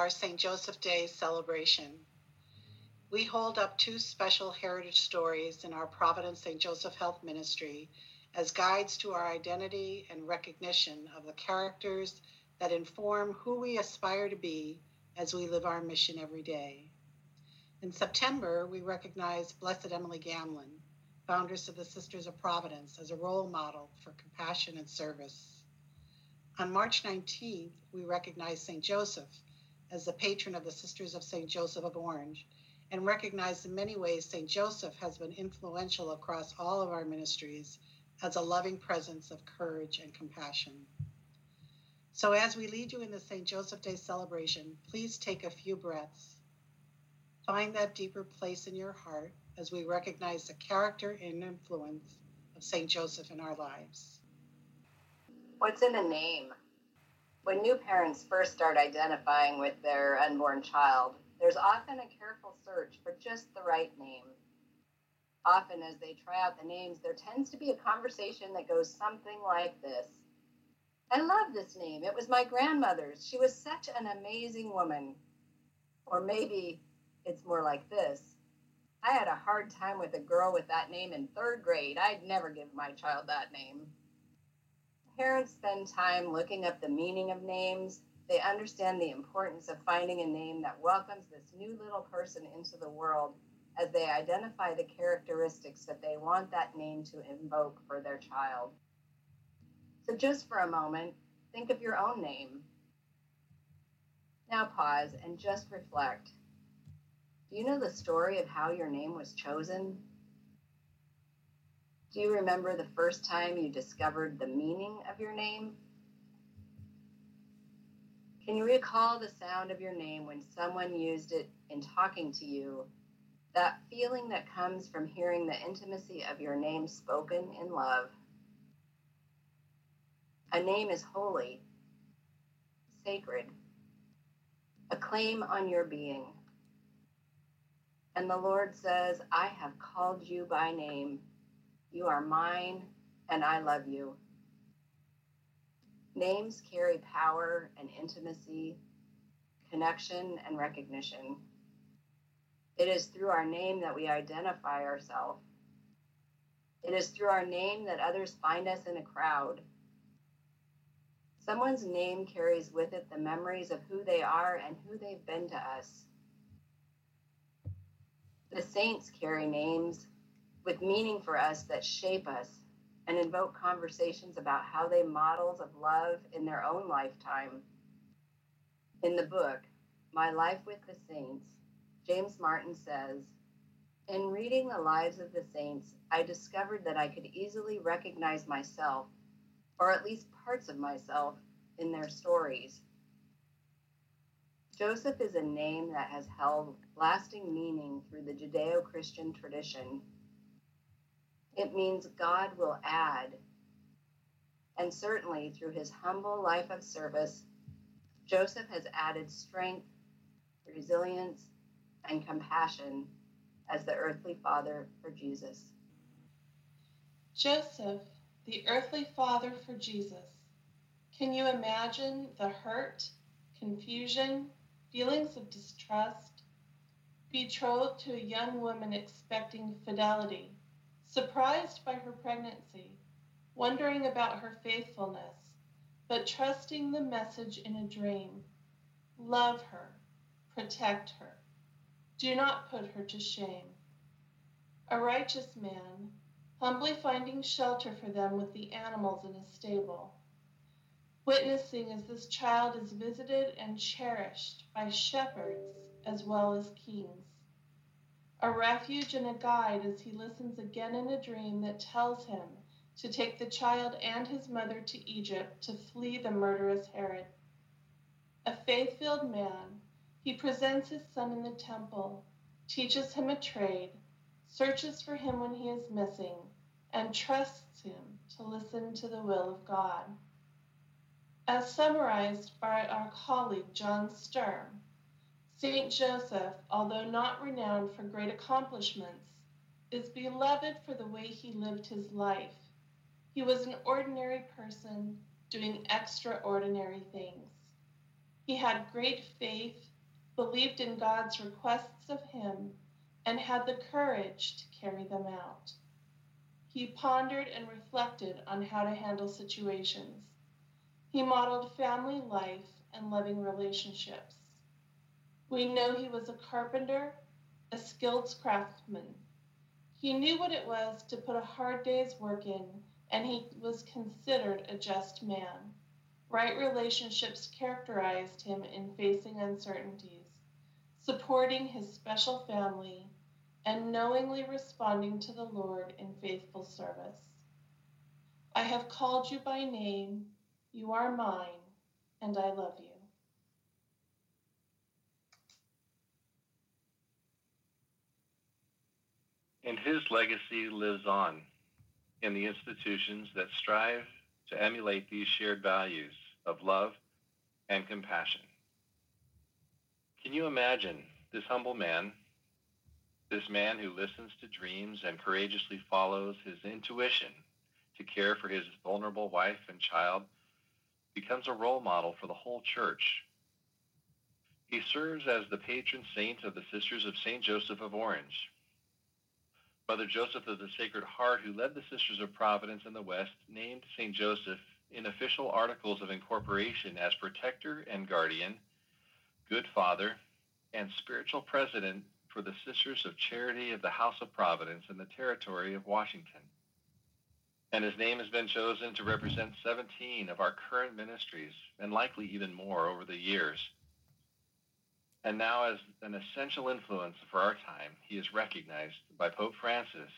our St. Joseph Day celebration. We hold up two special heritage stories in our Providence St. Joseph Health Ministry as guides to our identity and recognition of the characters that inform who we aspire to be as we live our mission every day. In September, we recognize Blessed Emilie Gamelin, founders of the Sisters of Providence, as a role model for compassion and service. On March 19th, we recognize St. Joseph as the patron of the Sisters of St. Joseph of Orange and recognize in many ways St. Joseph has been influential across all of our ministries as a loving presence of courage and compassion. So, as we lead you in the St. Joseph Day celebration, please take a few breaths Find that deeper place in your heart as we recognize the character and influence of St. Joseph in our lives. What's in a name? When new parents first start identifying with their unborn child, there's often a careful search for just the right name. Often, as they try out the names, there tends to be a conversation that goes something like this I love this name. It was my grandmother's. She was such an amazing woman. Or maybe, it's more like this. I had a hard time with a girl with that name in third grade. I'd never give my child that name. Parents spend time looking up the meaning of names. They understand the importance of finding a name that welcomes this new little person into the world as they identify the characteristics that they want that name to invoke for their child. So, just for a moment, think of your own name. Now, pause and just reflect. Do you know the story of how your name was chosen? Do you remember the first time you discovered the meaning of your name? Can you recall the sound of your name when someone used it in talking to you? That feeling that comes from hearing the intimacy of your name spoken in love. A name is holy, sacred, a claim on your being. And the Lord says, I have called you by name. You are mine, and I love you. Names carry power and intimacy, connection and recognition. It is through our name that we identify ourselves. It is through our name that others find us in a crowd. Someone's name carries with it the memories of who they are and who they've been to us. The saints carry names with meaning for us that shape us and invoke conversations about how they models of love in their own lifetime. In the book, My Life with the Saints, James Martin says, In reading the lives of the saints, I discovered that I could easily recognize myself, or at least parts of myself, in their stories. Joseph is a name that has held lasting meaning through the Judeo Christian tradition. It means God will add. And certainly through his humble life of service, Joseph has added strength, resilience, and compassion as the earthly father for Jesus. Joseph, the earthly father for Jesus. Can you imagine the hurt, confusion, feelings of distrust, betrothed to a young woman expecting fidelity, surprised by her pregnancy, wondering about her faithfulness, but trusting the message in a dream. Love her, protect her, do not put her to shame. A righteous man, humbly finding shelter for them with the animals in a stable witnessing as this child is visited and cherished by shepherds as well as kings. A refuge and a guide as he listens again in a dream that tells him to take the child and his mother to Egypt to flee the murderous Herod. A faith filled man, he presents his son in the temple, teaches him a trade, searches for him when he is missing, and trusts him to listen to the will of God. As summarized by our colleague John Sturm, Saint Joseph, although not renowned for great accomplishments, is beloved for the way he lived his life. He was an ordinary person doing extraordinary things. He had great faith believed in God's requests of him, and had the courage to carry them out. He pondered and reflected on how to handle situations. He modeled family life and loving relationships. We know he was a carpenter, a skilled craftsman. He knew what it was to put a hard day's work in, and he was considered a just man. Right relationships characterized him in facing uncertainties, supporting his special family, and knowingly responding to the Lord in faithful service. I have called you by name, you are mine, and I love you. And his legacy lives on in the institutions that strive to emulate these shared values of love and compassion. Can you imagine this humble man, this man who listens to dreams and courageously follows his intuition to care for his vulnerable wife and child, becomes a role model for the whole church. He serves as the patron saint of the Sisters of St. Joseph of Orange, Mother Joseph of the Sacred Heart, who led the Sisters of Providence in the West, named St. Joseph in official articles of incorporation as protector and guardian, good father, and spiritual president for the Sisters of Charity of the House of Providence in the territory of Washington. And his name has been chosen to represent 17 of our current ministries, and likely even more over the years. And now, as an essential influence for our time, he is recognized by Pope Francis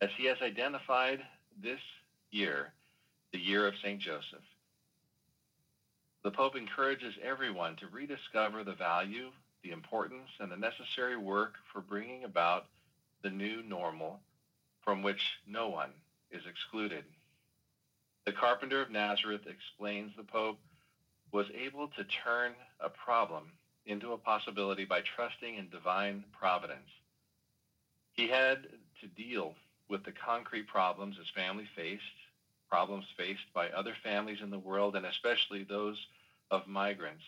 as he has identified this year, the year of St. Joseph. The Pope encourages everyone to rediscover the value, the importance, and the necessary work for bringing about the new normal from which no one is excluded. The carpenter of Nazareth explains the Pope was able to turn a problem into a possibility by trusting in divine providence. He had to deal with the concrete problems his family faced, problems faced by other families in the world, and especially those of migrants,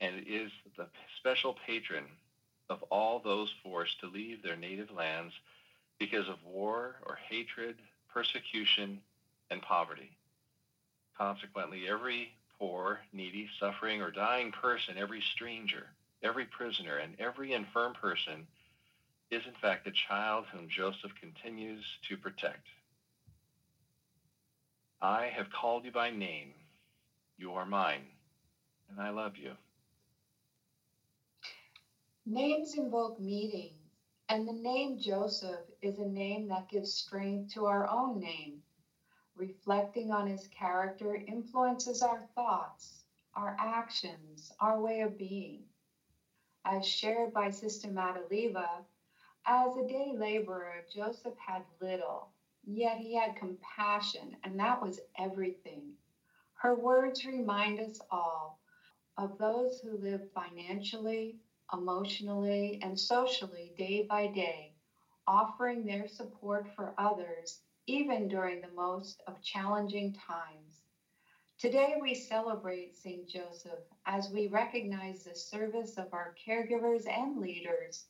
and is the special patron of all those forced to leave their native lands because of war or hatred, persecution, and poverty. Consequently, every poor, needy, suffering, or dying person, every stranger, every prisoner, and every infirm person is in fact a child whom Joseph continues to protect. I have called you by name. You are mine, and I love you. Names invoke meaning, and the name Joseph is a name that gives strength to our own name. Reflecting on his character influences our thoughts, our actions, our way of being. As shared by Sister Madaliva, as a day laborer, Joseph had little, yet he had compassion, and that was everything. Her words remind us all of those who live financially, emotionally, and socially day by day, offering their support for others even during the most of challenging times. Today we celebrate St. Joseph as we recognize the service of our caregivers and leaders,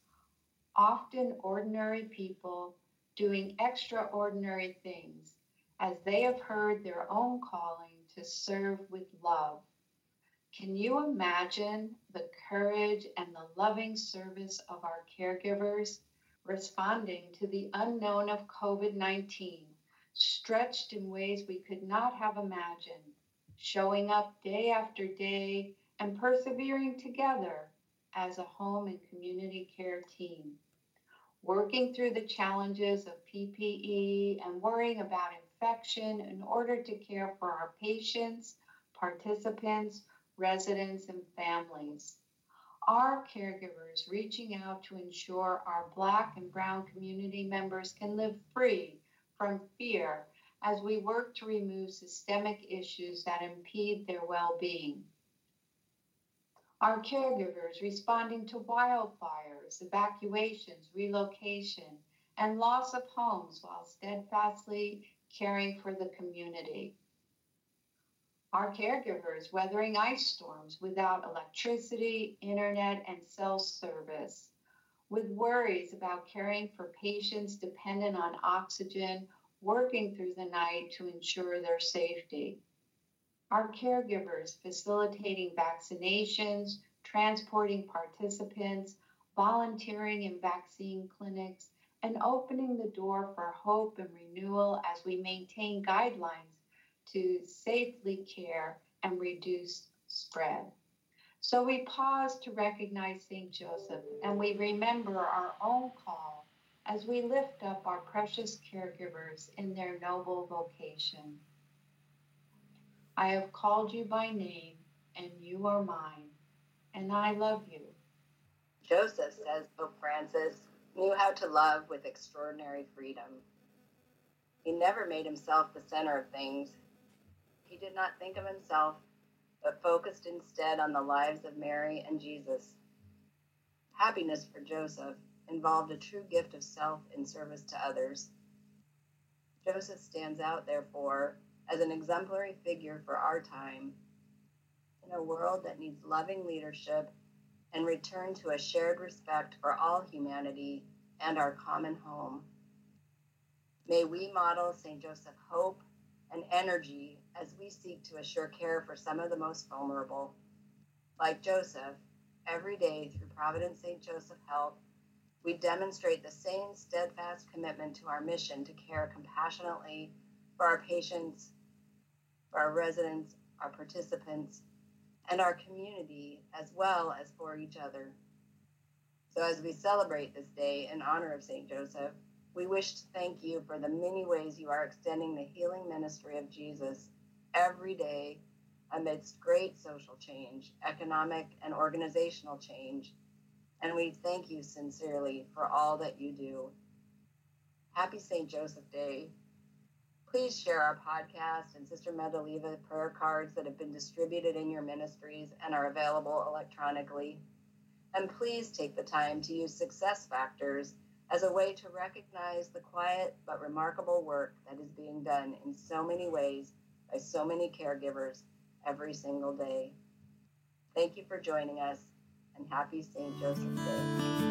often ordinary people doing extraordinary things as they have heard their own calling to serve with love. Can you imagine the courage and the loving service of our caregivers? Responding to the unknown of COVID 19, stretched in ways we could not have imagined, showing up day after day and persevering together as a home and community care team. Working through the challenges of PPE and worrying about infection in order to care for our patients, participants, residents, and families our caregivers reaching out to ensure our Black and Brown community members can live free from fear as we work to remove systemic issues that impede their well being. Our caregivers responding to wildfires, evacuations, relocation, and loss of homes while steadfastly caring for the community. Our caregivers weathering ice storms without electricity, internet, and cell service, with worries about caring for patients dependent on oxygen, working through the night to ensure their safety. Our caregivers facilitating vaccinations, transporting participants, volunteering in vaccine clinics, and opening the door for hope and renewal as we maintain guidelines to safely care and reduce spread. So we pause to recognize St. Joseph and we remember our own call as we lift up our precious caregivers in their noble vocation. I have called you by name, and you are mine, and I love you. Joseph, says Pope Francis, knew how to love with extraordinary freedom. He never made himself the center of things. He did not think of himself, but focused instead on the lives of Mary and Jesus. Happiness for Joseph involved a true gift of self in service to others. Joseph stands out, therefore, as an exemplary figure for our time in a world that needs loving leadership and return to a shared respect for all humanity and our common home. May we model St. Joseph hope and energy as we seek to assure care for some of the most vulnerable. Like Joseph, every day through Providence St. Joseph Health, we demonstrate the same steadfast commitment to our mission to care compassionately for our patients, for our residents, our participants, and our community, as well as for each other. So, as we celebrate this day in honor of St. Joseph, we wish to thank you for the many ways you are extending the healing ministry of Jesus every day amidst great social change, economic and organizational change. And we thank you sincerely for all that you do. Happy St. Joseph Day. Please share our podcast and Sister Medaliva prayer cards that have been distributed in your ministries and are available electronically. And please take the time to use SuccessFactors as a way to recognize the quiet but remarkable work that is being done in so many ways by so many caregivers every single day. Thank you for joining us and happy St. Joseph's Day.